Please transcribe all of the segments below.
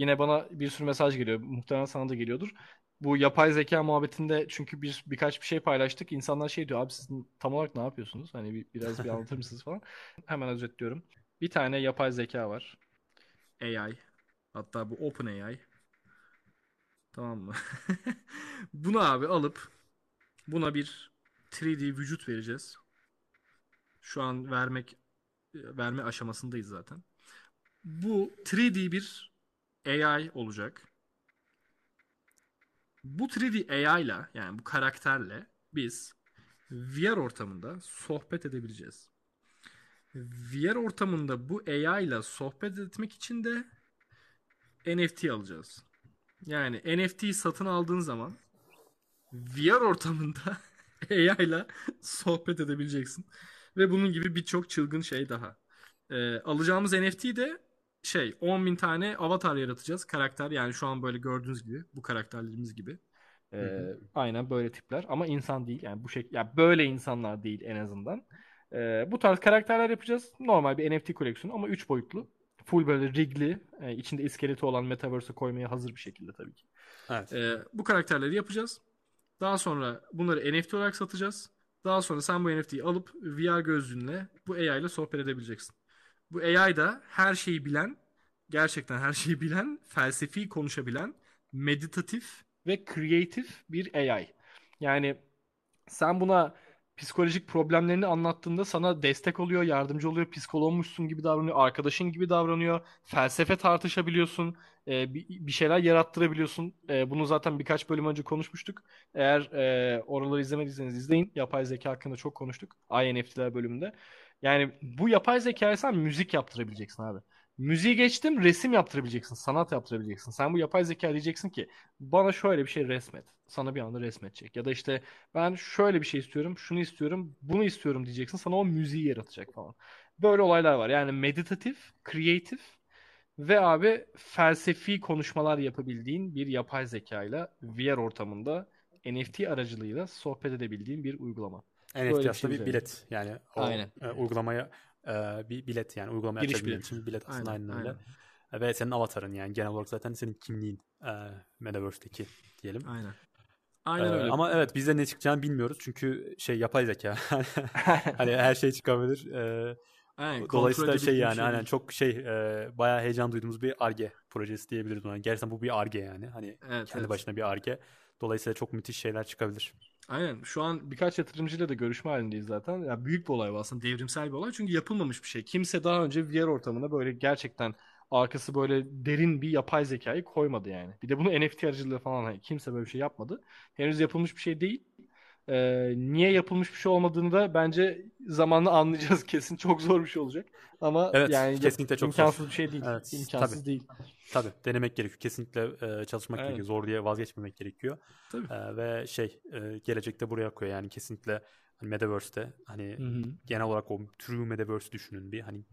Yine bana bir sürü mesaj geliyor. Muhtemelen sana da geliyordur. Bu yapay zeka muhabbetinde çünkü bir birkaç bir şey paylaştık. İnsanlar şey diyor abi siz tam olarak ne yapıyorsunuz? Hani bir, biraz bir anlatır mısınız falan. Hemen özetliyorum. Bir tane yapay zeka var. AI. Hatta bu OpenAI. Tamam mı? Bunu abi alıp buna bir 3D vücut vereceğiz. Şu an vermek verme aşamasındayız zaten. Bu 3D bir AI olacak. Bu 3D AI ile yani bu karakterle biz VR ortamında sohbet edebileceğiz. VR ortamında bu AI ile sohbet etmek için de NFT alacağız. Yani NFT satın aldığın zaman VR ortamında AI ile sohbet edebileceksin. Ve bunun gibi birçok çılgın şey daha. Ee, alacağımız NFT de şey 10.000 tane avatar yaratacağız. Karakter yani şu an böyle gördüğünüz gibi bu karakterlerimiz gibi. Ee, aynen böyle tipler ama insan değil yani bu şey yani böyle insanlar değil en azından. Ee, bu tarz karakterler yapacağız. Normal bir NFT koleksiyonu ama 3 boyutlu. Full böyle rigli, e, içinde iskeleti olan metaverse'e koymaya hazır bir şekilde tabii ki. Evet. Ee, bu karakterleri yapacağız. Daha sonra bunları NFT olarak satacağız. Daha sonra sen bu NFT'yi alıp VR gözlüğünle bu AI ile sohbet edebileceksin. Bu AI da her şeyi bilen, gerçekten her şeyi bilen, felsefi konuşabilen, meditatif ve kreatif bir AI. Yani sen buna psikolojik problemlerini anlattığında sana destek oluyor, yardımcı oluyor, psikologmuşsun gibi davranıyor, arkadaşın gibi davranıyor, felsefe tartışabiliyorsun, e, bir şeyler yarattırabiliyorsun. E, bunu zaten birkaç bölüm önce konuşmuştuk. Eğer e, oraları izlemediyseniz izleyin. Yapay zeka hakkında çok konuştuk. INFT'ler bölümünde. Yani bu yapay zekaya sen müzik yaptırabileceksin abi. Müziği geçtim resim yaptırabileceksin, sanat yaptırabileceksin. Sen bu yapay zeka diyeceksin ki bana şöyle bir şey resmet. Sana bir anda resmedecek. Ya da işte ben şöyle bir şey istiyorum, şunu istiyorum, bunu istiyorum diyeceksin. Sana o müziği yaratacak falan. Böyle olaylar var. Yani meditatif, kreatif ve abi felsefi konuşmalar yapabildiğin bir yapay zeka ile VR ortamında NFT aracılığıyla sohbet edebildiğin bir uygulama. NFT aslında şey bir bilet yani o Aynen. E, uygulamaya e, bir bilet yani uygulamaya Giriş bilet. için bir bilet aslında aynen, aynen öyle. Aynen. Ve senin avatarın yani genel olarak zaten senin kimliğin e, Metaverse'deki diyelim. Aynen. Aynen öyle. Ama evet bizde ne çıkacağını bilmiyoruz çünkü şey yapay zeka. hani her şey çıkabilir. Ee, Aynen, Dolayısıyla şey yani şey aynen çok şey e, bayağı heyecan duyduğumuz bir ARGE projesi diyebiliriz ona. Gerçekten bu bir ARGE yani. Hani evet, kendi evet. başına bir ARGE. Dolayısıyla çok müthiş şeyler çıkabilir. Aynen. Şu an birkaç yatırımcıyla da görüşme halindeyiz zaten. Ya yani büyük bir olay bu aslında. Devrimsel bir olay. Çünkü yapılmamış bir şey. Kimse daha önce VR ortamına böyle gerçekten arkası böyle derin bir yapay zekayı koymadı yani. Bir de bunu NFT aracılığı falan hani kimse böyle bir şey yapmadı. Henüz yapılmış bir şey değil. Ee, niye yapılmış bir şey olmadığını da bence zamanla anlayacağız kesin. Çok zor bir şey olacak. Ama evet, yani kesinlikle çok imkansız zor. bir şey değil. Evet, imkansız tabii. değil. Tabii denemek gerekiyor. Kesinlikle e, çalışmak evet. gerekiyor. Zor diye vazgeçmemek gerekiyor. Tabii. E, ve şey e, gelecekte buraya koyuyor. Yani kesinlikle hani Metaverse'te hani Hı-hı. genel olarak o true Metaverse düşünün bir hani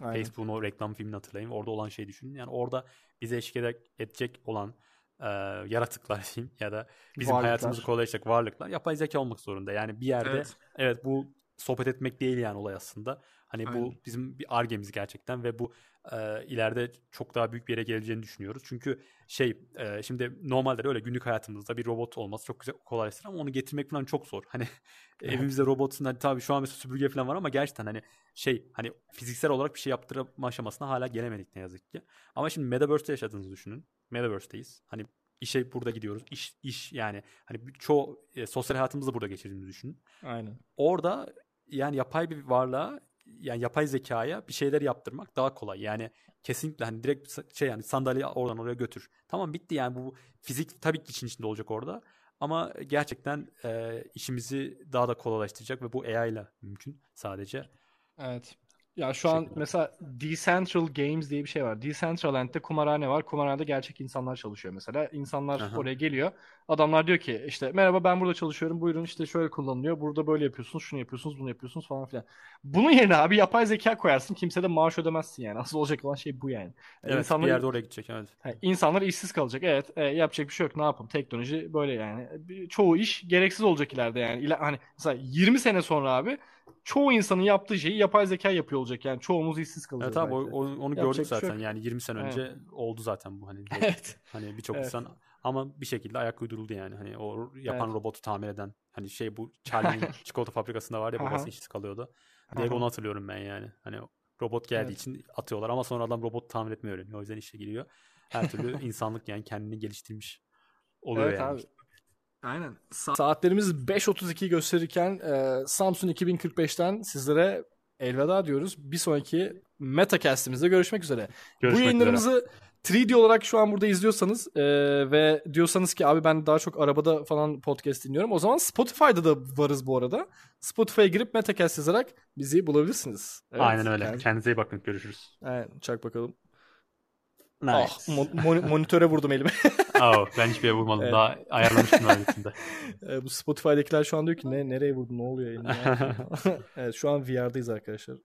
Aynen. Facebook'un o reklam filmini hatırlayın. Orada olan şey düşünün. Yani orada bize eşlik edecek olan e, yaratıklar diyeyim ya da bizim varlıklar. hayatımızı kolaylaştıracak varlıklar yapay zeka olmak zorunda. Yani bir yerde evet, evet bu sohbet etmek değil yani olay aslında. Hani Aynen. bu bizim bir argemiz gerçekten ve bu e, ileride çok daha büyük bir yere geleceğini düşünüyoruz. Çünkü şey e, şimdi normalde öyle günlük hayatımızda bir robot olması çok güzel kolaylaştırır ama onu getirmek falan çok zor. Hani evimizde robotun hani tabii şu an mesela süpürge falan var ama gerçekten hani şey hani fiziksel olarak bir şey yaptırma aşamasına hala gelemedik ne yazık ki. Ama şimdi Metaverse'te yaşadığınızı düşünün. Metaverse'teyiz. Hani işe burada gidiyoruz. İş iş yani hani çoğu e, sosyal hayatımızı burada geçirdiğimizi düşünün. Aynen. Orada yani yapay bir varlığa yani yapay zekaya bir şeyler yaptırmak daha kolay. Yani kesinlikle hani direkt şey yani sandalye oradan oraya götür. Tamam bitti yani bu fizik tabii ki için içinde olacak orada. Ama gerçekten e, işimizi daha da kolaylaştıracak ve bu AI ile mümkün sadece. Evet. Ya şu an mesela Decentral Games diye bir şey var. Decentraland'de kumarhane var. Kumarhanede gerçek insanlar çalışıyor mesela. İnsanlar Aha. oraya geliyor. Adamlar diyor ki işte merhaba ben burada çalışıyorum. Buyurun işte şöyle kullanılıyor. Burada böyle yapıyorsunuz. Şunu yapıyorsunuz. Bunu yapıyorsunuz falan filan. Bunun yerine abi yapay zeka koyarsın. Kimse de maaş ödemezsin yani. Asıl olacak olan şey bu yani. Evet insanlar, bir yerde oraya gidecek evet. İnsanlar işsiz kalacak. Evet e, yapacak bir şey yok. Ne yapalım? Teknoloji böyle yani. Çoğu iş gereksiz olacak ileride yani. İla, hani mesela 20 sene sonra abi çoğu insanın yaptığı şeyi yapay zeka yapıyor olacak. Yani çoğumuz işsiz kalacağız. Evet abi belki. onu gördük şey zaten. Şey yani 20 sene önce evet. oldu zaten bu hani. evet. Hani birçok evet. insan ama bir şekilde ayak uyduruldu yani. Hani o yapan evet. robotu tamir eden hani şey bu Charlie'nin çikolata fabrikasında var ya babası işsiz kalıyordu. Diye onu hatırlıyorum ben yani. Hani robot geldiği evet. için atıyorlar ama sonra adam robot tamir etmeyi öğreniyor. O yüzden işe giriyor. Her türlü insanlık yani kendini geliştirmiş oluyor evet, yani. Abi. Aynen. Sa- Saatlerimiz 5.32 gösterirken e, Samsung 2045'ten sizlere elveda diyoruz. Bir sonraki Metacast'imizde görüşmek üzere. Görüşmek Bu yayınlarımızı üzere. 3D olarak şu an burada izliyorsanız e, ve diyorsanız ki abi ben daha çok arabada falan podcast dinliyorum. O zaman Spotify'da da varız bu arada. Spotify'a girip Metacast yazarak bizi bulabilirsiniz. Evet, Aynen öyle. Yani... Kendinize iyi bakın. Görüşürüz. Aynen. Çak bakalım. Nice. Ah, mon- monitöre vurdum elimi. oh, ben hiçbir yere vurmadım. Evet. Daha ayarlamıştım öncesinde. Ee, bu Spotify'dakiler şu an diyor ki ne nereye vurdun ne oluyor elini? evet, şu an VR'dayız arkadaşlar.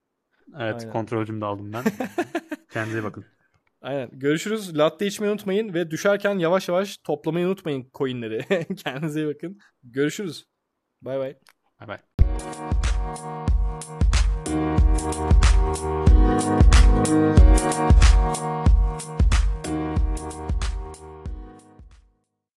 Evet Aynen. kontrolcümü de aldım ben. Kendinize bakın. Aynen. Görüşürüz. Latte içmeyi unutmayın ve düşerken yavaş yavaş toplamayı unutmayın coinleri. Kendinize iyi bakın. Görüşürüz. Bay bay. Bay bay.